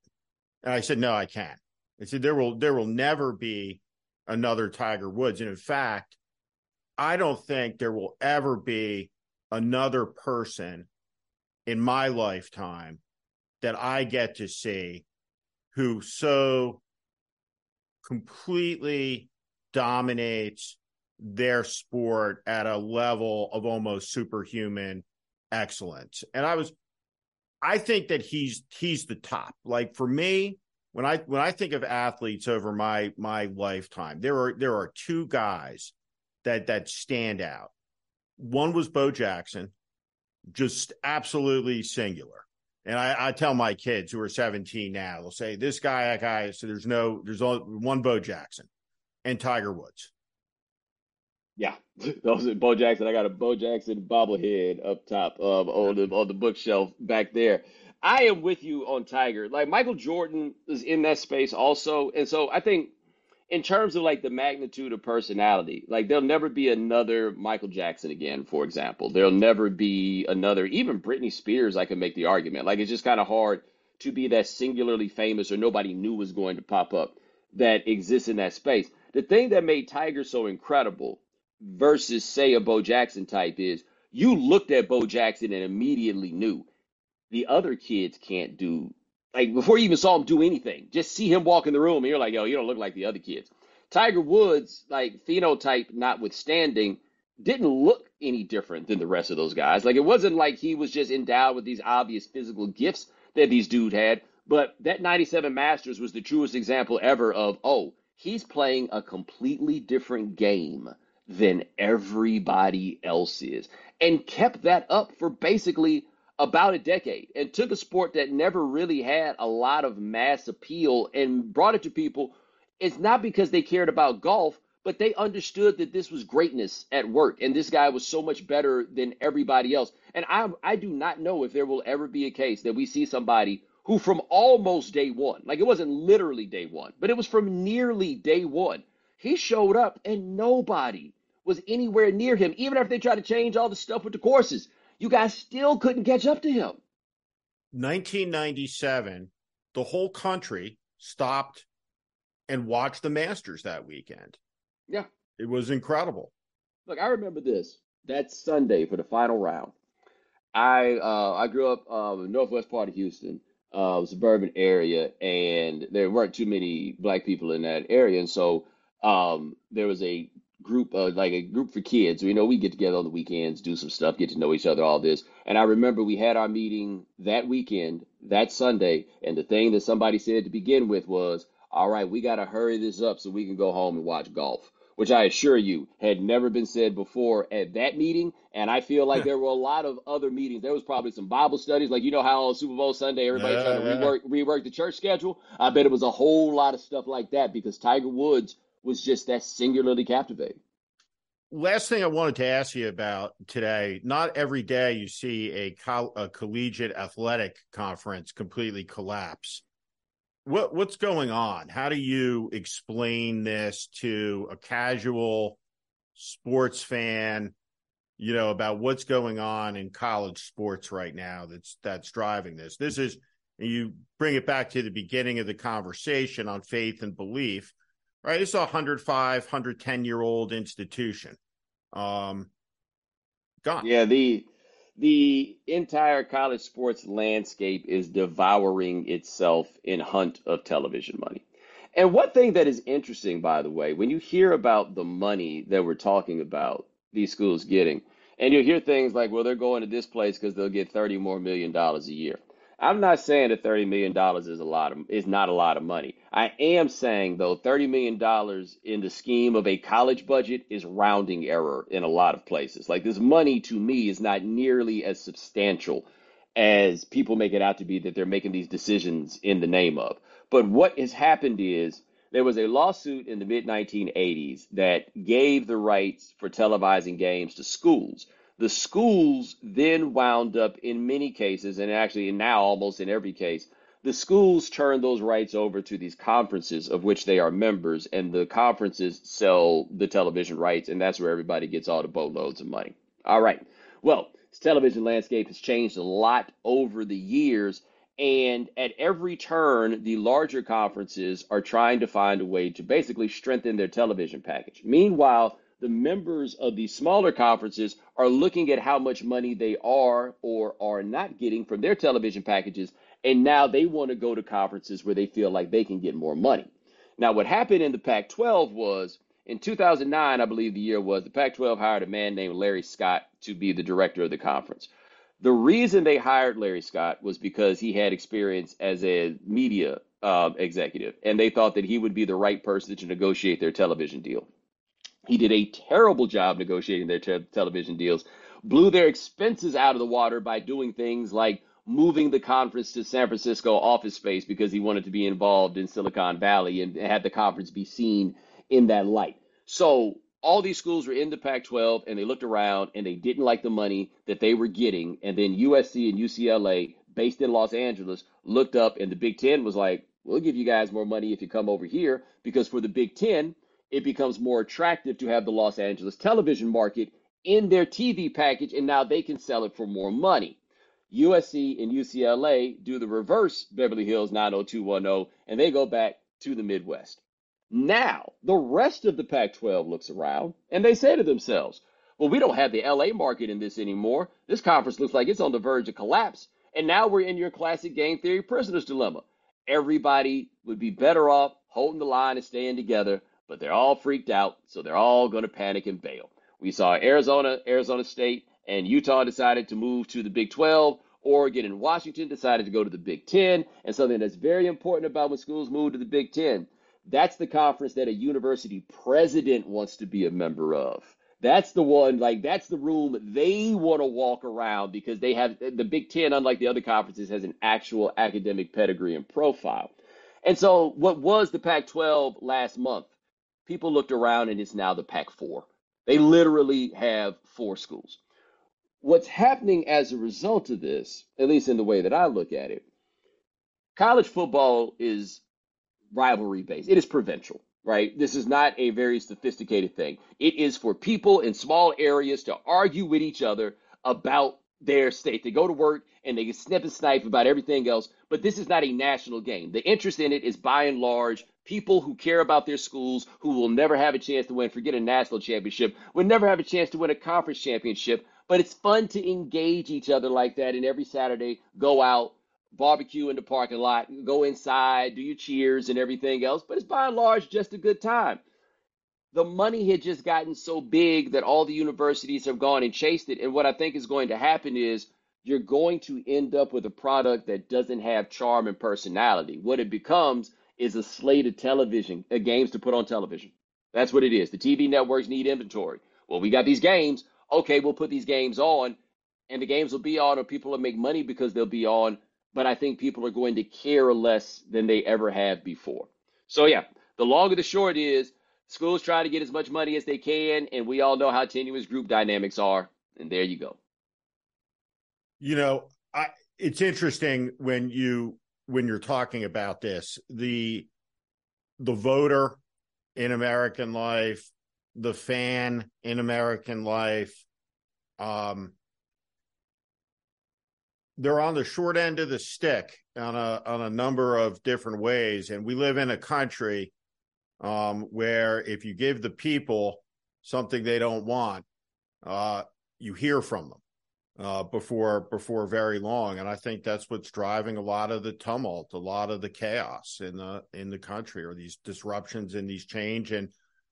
And I said, No, I can't. I said, There will there will never be another Tiger Woods. And in fact, I don't think there will ever be another person in my lifetime that I get to see who so completely dominates their sport at a level of almost superhuman excellence. And I was I think that he's he's the top. Like for me, when I when I think of athletes over my my lifetime, there are there are two guys that that stand out. One was Bo Jackson, just absolutely singular. And I, I tell my kids who are 17 now, they'll say, This guy, that guy. So there's no, there's only one Bo Jackson and Tiger Woods. Yeah, those are Bo Jackson. I got a Bo Jackson bobblehead up top of on the on the bookshelf back there. I am with you on Tiger. Like Michael Jordan is in that space also, and so I think in terms of like the magnitude of personality, like there'll never be another Michael Jackson again, for example. There'll never be another, even Britney Spears. I can make the argument. Like it's just kind of hard to be that singularly famous or nobody knew was going to pop up that exists in that space. The thing that made Tiger so incredible versus say a Bo Jackson type is you looked at Bo Jackson and immediately knew the other kids can't do like before you even saw him do anything. Just see him walk in the room and you're like, yo, you don't look like the other kids. Tiger Woods, like phenotype notwithstanding, didn't look any different than the rest of those guys. Like it wasn't like he was just endowed with these obvious physical gifts that these dudes had. But that 97 Masters was the truest example ever of, oh, he's playing a completely different game than everybody else is, and kept that up for basically about a decade and took a sport that never really had a lot of mass appeal and brought it to people. It's not because they cared about golf, but they understood that this was greatness at work and this guy was so much better than everybody else. And I I do not know if there will ever be a case that we see somebody who from almost day one, like it wasn't literally day one, but it was from nearly day one, he showed up and nobody was anywhere near him. Even after they tried to change all the stuff with the courses, you guys still couldn't catch up to him. 1997, the whole country stopped and watched the Masters that weekend. Yeah. It was incredible. Look, I remember this. That Sunday for the final round. I uh, I grew up uh, in northwest part of Houston, uh, suburban area, and there weren't too many black people in that area, and so um, there was a group, uh, like a group for kids. You know, we get together on the weekends, do some stuff, get to know each other, all this. And I remember we had our meeting that weekend, that Sunday, and the thing that somebody said to begin with was, "All right, we got to hurry this up so we can go home and watch golf." Which I assure you had never been said before at that meeting. And I feel like there were a lot of other meetings. There was probably some Bible studies, like you know how on Super Bowl Sunday everybody's trying to rework rework the church schedule. I bet it was a whole lot of stuff like that because Tiger Woods was just that singularly captivating. Last thing I wanted to ask you about today not every day you see a, co- a collegiate athletic conference completely collapse. What what's going on? How do you explain this to a casual sports fan, you know, about what's going on in college sports right now that's that's driving this? This is you bring it back to the beginning of the conversation on faith and belief right? It's a 105, 110 year old institution. Um, gone. Yeah, the the entire college sports landscape is devouring itself in hunt of television money. And one thing that is interesting, by the way, when you hear about the money that we're talking about these schools getting, and you hear things like, well, they're going to this place because they'll get 30 more million dollars a year. I'm not saying that thirty million dollars is a lot of is not a lot of money. I am saying though, thirty million dollars in the scheme of a college budget is rounding error in a lot of places. Like this money to me is not nearly as substantial as people make it out to be that they're making these decisions in the name of. But what has happened is there was a lawsuit in the mid 1980s that gave the rights for televising games to schools The schools then wound up in many cases, and actually now almost in every case, the schools turn those rights over to these conferences of which they are members, and the conferences sell the television rights, and that's where everybody gets all the boatloads of money. All right. Well, this television landscape has changed a lot over the years, and at every turn, the larger conferences are trying to find a way to basically strengthen their television package. Meanwhile, the members of the smaller conferences are looking at how much money they are or are not getting from their television packages, and now they want to go to conferences where they feel like they can get more money. Now, what happened in the Pac 12 was in 2009, I believe the year was, the Pac 12 hired a man named Larry Scott to be the director of the conference. The reason they hired Larry Scott was because he had experience as a media uh, executive, and they thought that he would be the right person to negotiate their television deal. He did a terrible job negotiating their te- television deals, blew their expenses out of the water by doing things like moving the conference to San Francisco office space because he wanted to be involved in Silicon Valley and had the conference be seen in that light. So all these schools were in the Pac 12 and they looked around and they didn't like the money that they were getting. And then USC and UCLA, based in Los Angeles, looked up and the Big Ten was like, we'll give you guys more money if you come over here because for the Big Ten, it becomes more attractive to have the Los Angeles television market in their TV package, and now they can sell it for more money. USC and UCLA do the reverse Beverly Hills 90210, and they go back to the Midwest. Now, the rest of the Pac 12 looks around and they say to themselves, well, we don't have the LA market in this anymore. This conference looks like it's on the verge of collapse. And now we're in your classic game theory prisoner's dilemma. Everybody would be better off holding the line and staying together but they're all freaked out, so they're all going to panic and bail. We saw Arizona, Arizona State, and Utah decided to move to the Big 12. Oregon and Washington decided to go to the Big 10. And something that's very important about when schools move to the Big 10, that's the conference that a university president wants to be a member of. That's the one, like, that's the room they want to walk around because they have the Big Ten, unlike the other conferences, has an actual academic pedigree and profile. And so, what was the Pac 12 last month? People looked around and it's now the Pac 4. They literally have four schools. What's happening as a result of this, at least in the way that I look at it, college football is rivalry based, it is provincial. Right? This is not a very sophisticated thing. It is for people in small areas to argue with each other about their state. They go to work and they snip and snipe about everything else, but this is not a national game. The interest in it is by and large people who care about their schools who will never have a chance to win, forget a national championship, would never have a chance to win a conference championship. But it's fun to engage each other like that. And every Saturday, go out, barbecue in the parking lot, go inside, do your cheers and everything else. But it's by and large just a good time. The money had just gotten so big that all the universities have gone and chased it. And what I think is going to happen is you're going to end up with a product that doesn't have charm and personality. What it becomes is a slate of television, uh, games to put on television. That's what it is. The TV networks need inventory. Well, we got these games. Okay, we'll put these games on, and the games will be on, or people will make money because they'll be on. But I think people are going to care less than they ever have before. So, yeah, the long of the short is schools try to get as much money as they can, and we all know how tenuous group dynamics are. And there you go. You know, I, it's interesting when you when you're talking about this the the voter in American life, the fan in American life, um, they're on the short end of the stick on a on a number of different ways, and we live in a country um, where if you give the people something they don't want, uh, you hear from them uh, before before very long, and I think that's what's driving a lot of the tumult, a lot of the chaos in the in the country, or these disruptions and these change, and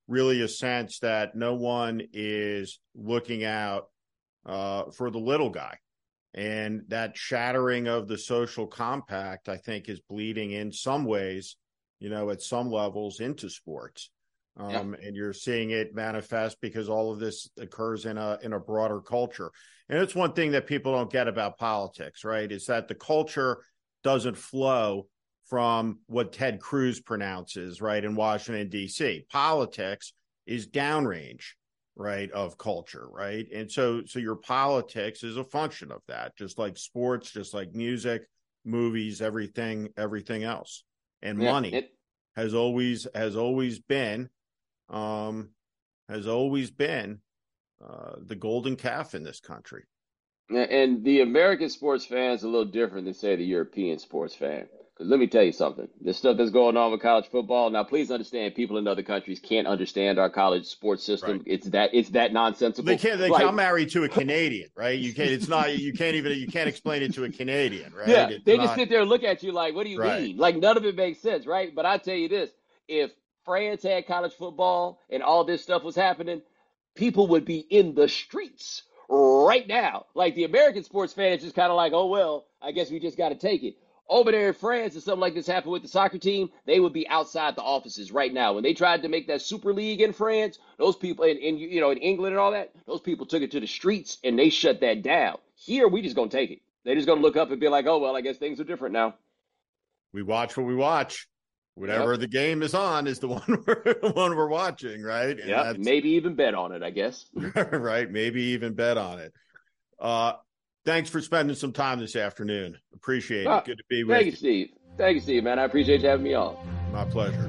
really a sense that no one is looking out uh, for the little guy, and that shattering of the social compact, I think, is bleeding in some ways, you know, at some levels into sports. Um, yeah. and you're seeing it manifest because all of this occurs in a in a broader culture. And it's one thing that people don't get about politics, right? Is that the culture doesn't flow from what Ted Cruz pronounces, right, in Washington, D.C. Politics is downrange. right of culture right and so so your politics is a function of that just like sports just like music movies everything everything else and Yeah, money it- has always has always been um has always been uh the golden calf in this country And the American sports fan is a little different than, say, the European sports fan. Because let me tell you something. This stuff that's going on with college football. Now, please understand, people in other countries can't understand our college sports system. Right. It's that it's that nonsensical. they can't they Like, i'm married to a canadian right you can't it's not you can't even you can't explain it to a canadian right Yeah, It's they not- just sit there and look at you like, what do you Right. mean? Like none of it makes sense, right? But I tell you this, if France had college football and all this stuff was happening, people would be in the streets right now. Like the American sports fan is just kind of like, oh well, I guess we just got to take it. Over there in France, if something like this happened with the soccer team, they would be outside the offices right now. When they tried to make that Super League in France, those people in, in you know in England and all that, those people took it to the streets and they shut that down. Here, we just gonna take it. They're just gonna look up and be like, oh well, I guess things are different now. we watch what we watch whatever the game is on is the one we're the one we're watching right Yeah, maybe even bet on it, I guess. right maybe even bet on it uh thanks for spending some time this afternoon appreciate Ah, it good to be with you. Thank you you, Steve. Thank you, Steve, man. I appreciate you having me on. my pleasure